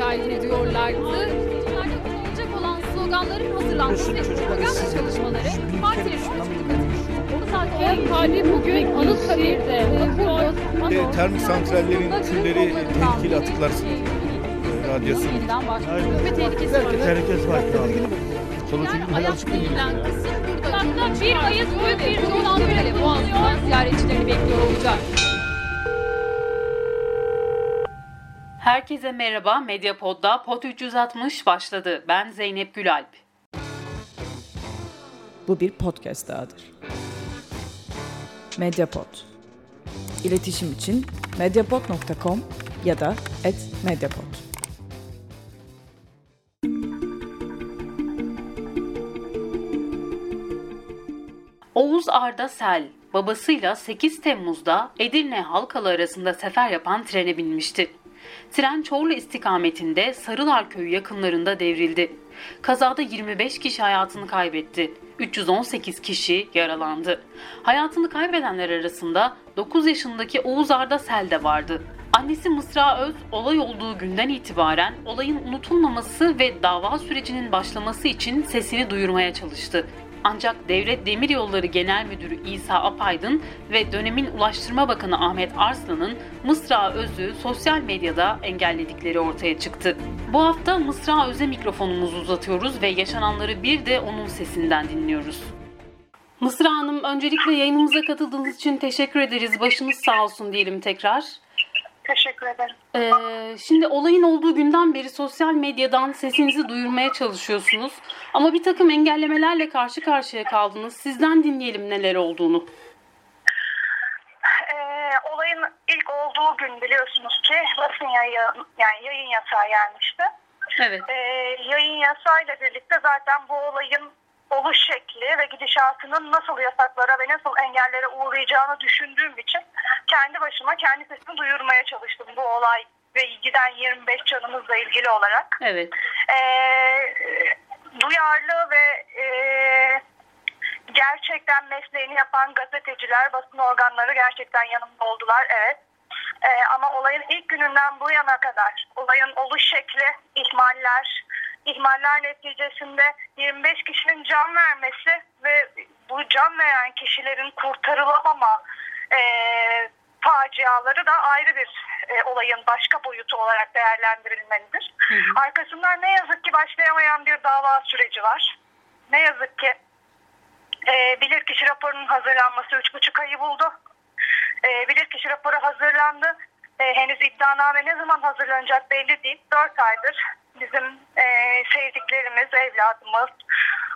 şikayet ediyorlardı. Seçimlerde kullanılacak olan sloganların hazırlanması ve propaganda çalışmaları partilerin Bu zaten hali bugün Anıtkabir'de E, termik santrallerin külleri e, tehlikeli atıklar e, radyasyon. yeniden başlıyor ve tehlikesi var. Herkes var. Yani ayak denilen kısım burada. Hatta bir ayız büyük bir yol Ankara'lı Boğaz'dan ziyaretçilerini bekliyor olacak. Herkese merhaba. Medyapod'da Pod 360 başladı. Ben Zeynep Gülalp. Bu bir podcast dahadır. Mediapod. İletişim için mediapod.com ya da @mediapod. Oğuz Arda Sel, babasıyla 8 Temmuz'da Edirne Halkalı arasında sefer yapan trene binmişti. Tren Çorlu istikametinde Sarılar Köyü yakınlarında devrildi. Kazada 25 kişi hayatını kaybetti. 318 kişi yaralandı. Hayatını kaybedenler arasında 9 yaşındaki Oğuz Arda Sel de vardı. Annesi Mısra Öz olay olduğu günden itibaren olayın unutulmaması ve dava sürecinin başlaması için sesini duyurmaya çalıştı. Ancak Devlet Demiryolları Genel Müdürü İsa Apaydın ve dönemin Ulaştırma Bakanı Ahmet Arslan'ın Mısra Öz'ü sosyal medyada engelledikleri ortaya çıktı. Bu hafta Mısra Öz'e mikrofonumuzu uzatıyoruz ve yaşananları bir de onun sesinden dinliyoruz. Mısra Hanım öncelikle yayınımıza katıldığınız için teşekkür ederiz. Başınız sağ olsun diyelim tekrar. Teşekkür ederim. Ee, şimdi olayın olduğu günden beri sosyal medyadan sesinizi duyurmaya çalışıyorsunuz. Ama bir takım engellemelerle karşı karşıya kaldınız. Sizden dinleyelim neler olduğunu. Ee, olayın ilk olduğu gün biliyorsunuz ki basın yayın, yani yayın yasağı gelmişti. Evet. Ee, yayın yasağıyla birlikte zaten bu olayın oluş şekli ve gidişatının nasıl yasaklara ve nasıl engellere uğrayacağını düşündüğüm için kendi başıma kendi sesimi duyurmaya çalıştım bu olay ve giden 25 canımızla ilgili olarak. Evet. Ee, duyarlı ve e, gerçekten mesleğini yapan gazeteciler, basın organları gerçekten yanımda oldular. Evet. Ee, ama olayın ilk gününden bu yana kadar olayın oluş şekli, ihmaller, ihmaller neticesinde 25 kişinin can vermesi ve bu can veren kişilerin kurtarılamama e, faciaları da ayrı bir e, olayın başka boyutu olarak değerlendirilmelidir. Arkasından ne yazık ki başlayamayan bir dava süreci var. Ne yazık ki e, bilirkişi raporunun hazırlanması üç buçuk ayı buldu. E, bilirkişi raporu hazırlandı. E, henüz iddianame ne zaman hazırlanacak belli değil. Dört aydır bizim e, sevdiklerimiz, evladımız,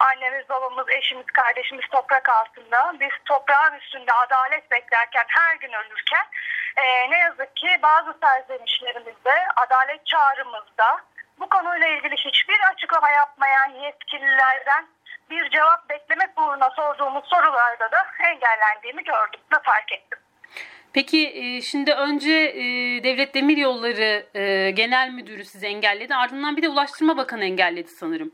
annemiz, babamız, eşimiz, kardeşimiz toprak altında. Biz toprağın üstünde adalet beklerken, her gün ölürken e, ne yazık ki bazı serzenişlerimizde, adalet çağrımızda bu konuyla ilgili hiçbir açıklama yapmayan yetkililerden bir cevap beklemek uğruna sorduğumuz sorularda da engellendiğimi gördüm ve fark ettim. Peki e, şimdi önce e, Devlet Demiryolları e, Genel Müdürü sizi engelledi. Ardından bir de Ulaştırma Bakanı engelledi sanırım.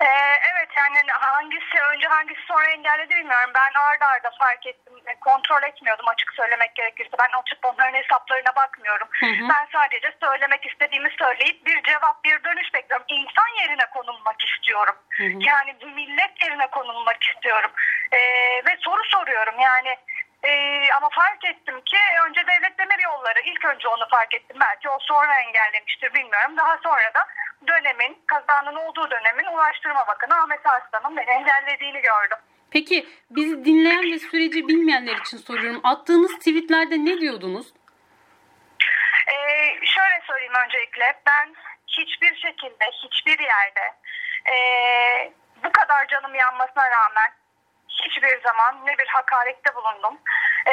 Ee, evet yani hangisi önce hangisi sonra engelledi bilmiyorum. Ben arda arda fark ettim. Kontrol etmiyordum açık söylemek gerekirse. Ben açıp onların hesaplarına bakmıyorum. Hı hı. Ben sadece söylemek istediğimi söyleyip bir cevap bir dönüş bekliyorum. İnsan yerine konulmak istiyorum. Hı hı. Yani millet yerine konulmak istiyorum. Ee, ve soru soruyorum yani. Ee, ama fark ettim ki önce devlet demir yolları ilk önce onu fark ettim. Belki o sonra engellemiştir bilmiyorum. Daha sonra da dönemin kazanın olduğu dönemin Ulaştırma Bakanı Ahmet Arslan'ın beni engellediğini gördüm. Peki bizi dinleyen ve süreci bilmeyenler için soruyorum. Attığınız tweetlerde ne diyordunuz? Ee, şöyle söyleyeyim öncelikle ben hiçbir şekilde hiçbir yerde ee, bu kadar canım yanmasına rağmen hiçbir zaman ne bir hakarette bulundum ee,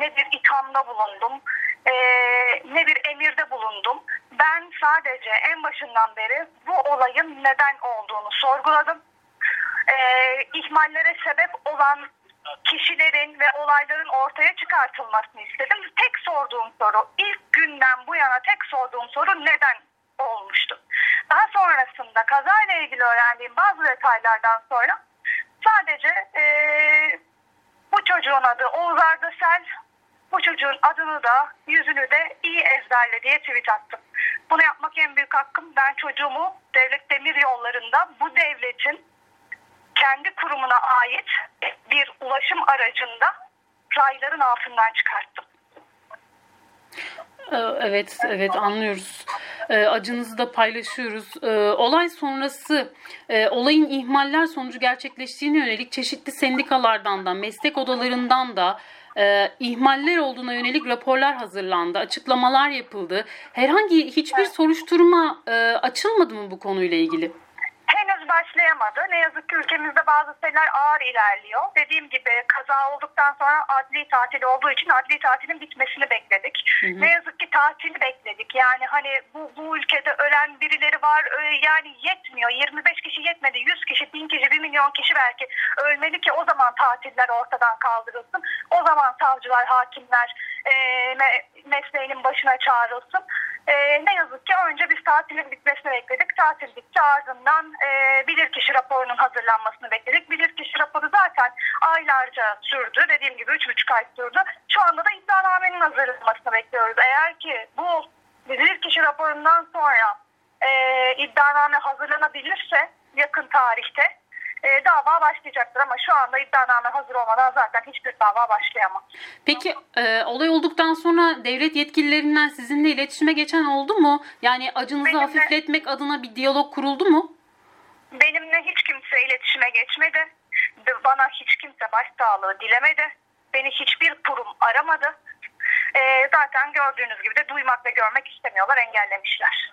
ne bir ithamda bulundum ee, ne bir emirde bulundum. Ben sadece en başından beri bu olayın neden olduğunu sorguladım. Ee, ihmallere sebep olan kişilerin ve olayların ortaya çıkartılmasını istedim. Tek sorduğum soru, ilk günden bu yana tek sorduğum soru neden olmuştu. Daha sonrasında kazayla ilgili öğrendiğim bazı detaylardan sonra sadece eee, bu çocuğun adı Oğuz Ardasel, bu çocuğun adını da yüzünü de iyi ezberle diye tweet attım. Bunu yapmak en büyük hakkım. Ben çocuğumu devlet demir yollarında bu devletin kendi kurumuna ait bir ulaşım aracında rayların altından çıkarttım. Ee, Evet, evet anlıyoruz. Ee, Acınızı da paylaşıyoruz. Ee, Olay sonrası, e, olayın ihmaller sonucu gerçekleştiğine yönelik çeşitli sendikalardan da, meslek odalarından da e, ihmaller olduğuna yönelik raporlar hazırlandı, açıklamalar yapıldı. Herhangi hiçbir soruşturma e, açılmadı mı bu konuyla ilgili? Henüz başlayamadı. Ne yazık ki ülkemizde bazı şeyler ağır ilerliyor. Dediğim gibi kaza olduktan sonra adli tatil olduğu için adli tatilin bitmesini bekledik. Ne yazık ki tatili bekledik. Yani hani bu, bu ülkede ölen birileri var. Yani yetmiyor. 25 kişi yetmedi. 100 kişi, 1000 kişi, 1 milyon kişi belki ölmeli ki o zaman tatiller ortadan kaldırılsın. O zaman savcılar, hakimler e, me- mesleğinin başına çağrılsın. E, ne yazık ki önce biz tatilin bitmesini bekledik. Tatil bitti ardından e, bilirkişi raporunun hazırlanmasını bekledik. Bilirkişi raporu zaten aylarca sürdü. Dediğim gibi 3,5 ay sürdü. Şu anda da iddianamenin hazırlanmasını bekliyoruz. Eğer ki bu bilirkişi raporundan sonra e, iddianame hazırlanabilirse yakın tarihte e, dava başlayacaktır. Ama şu anda iddianame hazır olmadan zaten hiçbir dava başlayamaz. Peki e, olay olduktan sonra devlet yetkililerinden sizinle iletişime geçen oldu mu? Yani acınızı Benimle- hafifletmek adına bir diyalog kuruldu mu? Benimle hiç kimse iletişime geçmedi. Bana hiç kimse başsağlığı dilemedi. Beni hiçbir kurum aramadı. Ee, zaten gördüğünüz gibi de duymak ve görmek istemiyorlar, engellemişler.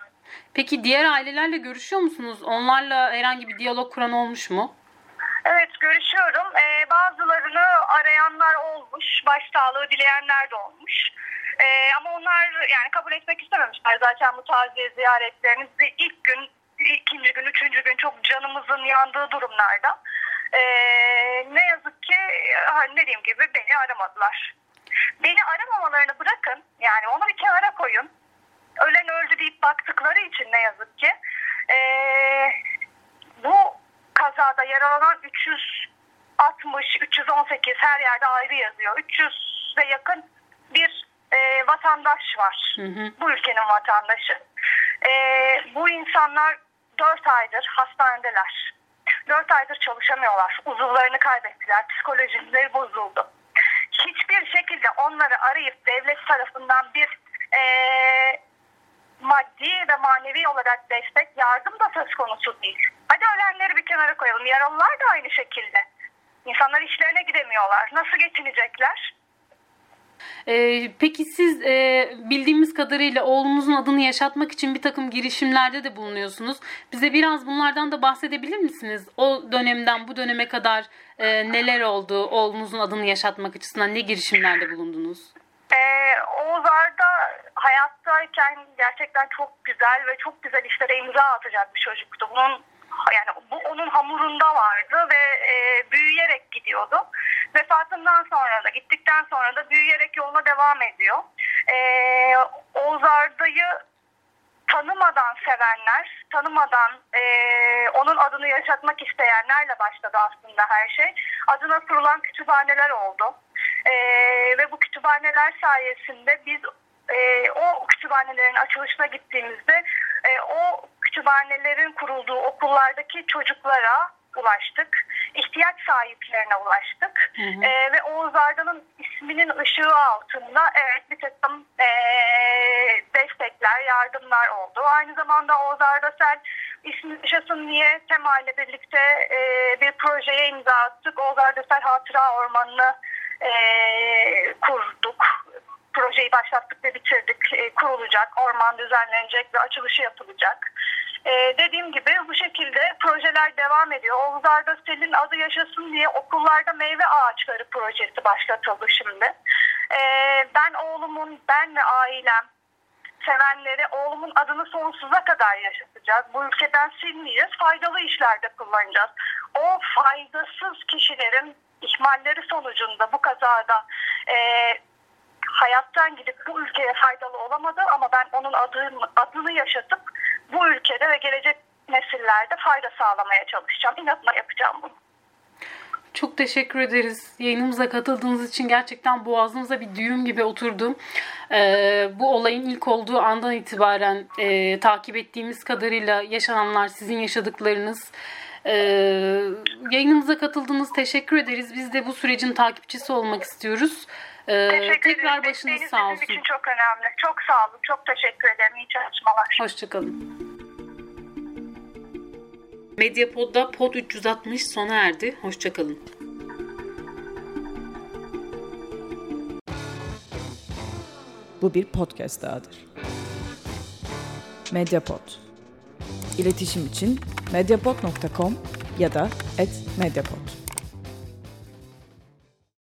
Peki diğer ailelerle görüşüyor musunuz? Onlarla herhangi bir diyalog kuran olmuş mu? Evet görüşüyorum. Ee, bazılarını arayanlar olmuş, başsağlığı dileyenler de olmuş. Ee, ama onlar yani kabul etmek istememişler zaten bu taziye ziyaretlerini. Ve ilk gün, ikinci gün, üçüncü gün çok canımızın yandığı durumlarda. Ee, ne yazık ki hani dediğim gibi beni aramadılar. Beni aramamalarını bırakın yani onu bir kenara koyun. Ölen öldü deyip baktıkları için ne yazık ki. Ee, bu kazada yaralanan 360, 318 her yerde ayrı yazıyor. 300'e yakın bir e, vatandaş var. Hı hı. Bu ülkenin vatandaşı. E, bu insanlar 4 aydır hastanedeler. 4 aydır çalışamıyorlar. Uzuvlarını kaybettiler. Psikolojileri bozuldu. Hiçbir şekilde onları arayıp devlet tarafından bir e, maddi ve manevi olarak destek, yardım da söz konusu değil. Hadi ölenleri bir kenara koyalım. Yaralılar da aynı şekilde. İnsanlar işlerine gidemiyorlar. Nasıl geçinecekler? Ee, peki siz e, bildiğimiz kadarıyla oğlunuzun adını yaşatmak için bir takım girişimlerde de bulunuyorsunuz. Bize biraz bunlardan da bahsedebilir misiniz? O dönemden bu döneme kadar e, neler oldu? Oğlunuzun adını yaşatmak açısından ne girişimlerde bulundunuz? Ee, Oğuz Arda hayattayken gerçekten çok güzel ve çok güzel işlere imza atacak bir çocuktu. Bunun yani bu onun hamurunda vardı ve e, büyüyerek gidiyordu. Vefatından sonra da gittikten sonra da büyüyerek yoluna devam ediyor. Ee, Oğuz Arda'yı tanımadan sevenler, tanımadan e, onun adını yaşatmak isteyenlerle başladı aslında her şey. Adına kurulan kütüphaneler oldu. E, ve bu sayesinde biz e, o kütüphanelerin açılışına gittiğimizde e, o kütüphanelerin kurulduğu okullardaki çocuklara ulaştık. İhtiyaç sahiplerine ulaştık. hı. E, ve Oğuz Arda'nın isminin ışığı altında evet bir takım e, destekler, yardımlar oldu. Aynı zamanda Oğuz Ardasel ismi yaşasın diye Tema ile birlikte e, bir projeye imza attık. Oğuz Ardasel Hatıra Ormanı'nı e, kurduk. Projeyi başlattık ve bitirdik. E, kurulacak, orman düzenlenecek ve açılışı yapılacak. E, dediğim gibi bu şekilde projeler devam ediyor. Oğuz Ardasel'in adı yaşasın diye okullarda meyve ağaçları projesi başlatıldı şimdi. E, ben oğlumun, ben ve ailem sevenleri oğlumun adını sonsuza kadar yaşatacağız. Bu ülkeden silmeyeceğiz. Faydalı işlerde kullanacağız. O faydasız kişilerin ihmalleri sonucunda bu kazada e, hayattan gidip bu ülkeye faydalı olamadı ama ben onun adını, adını yaşatıp bu ülkede ve gelecek nesillerde fayda sağlamaya çalışacağım. İnatla yapacağım bunu. Çok teşekkür ederiz. Yayınımıza katıldığınız için gerçekten boğazımıza bir düğüm gibi oturdu. Ee, bu olayın ilk olduğu andan itibaren e, takip ettiğimiz kadarıyla yaşananlar, sizin yaşadıklarınız. Ee, yayınımıza katıldınız. Teşekkür ederiz. Biz de bu sürecin takipçisi olmak istiyoruz. Ee, Teşekkür tekrar ederim. başınız Desteğiniz sağ olsun. için çok önemli. Çok sağ olun. Çok teşekkür ederim. İyi çalışmalar. Hoşçakalın. Medyapod'da Pod 360 sona erdi. Hoşçakalın. Bu bir podcast dahadır. Mediapod. İletişim için mediapod.com ya da @mediapod.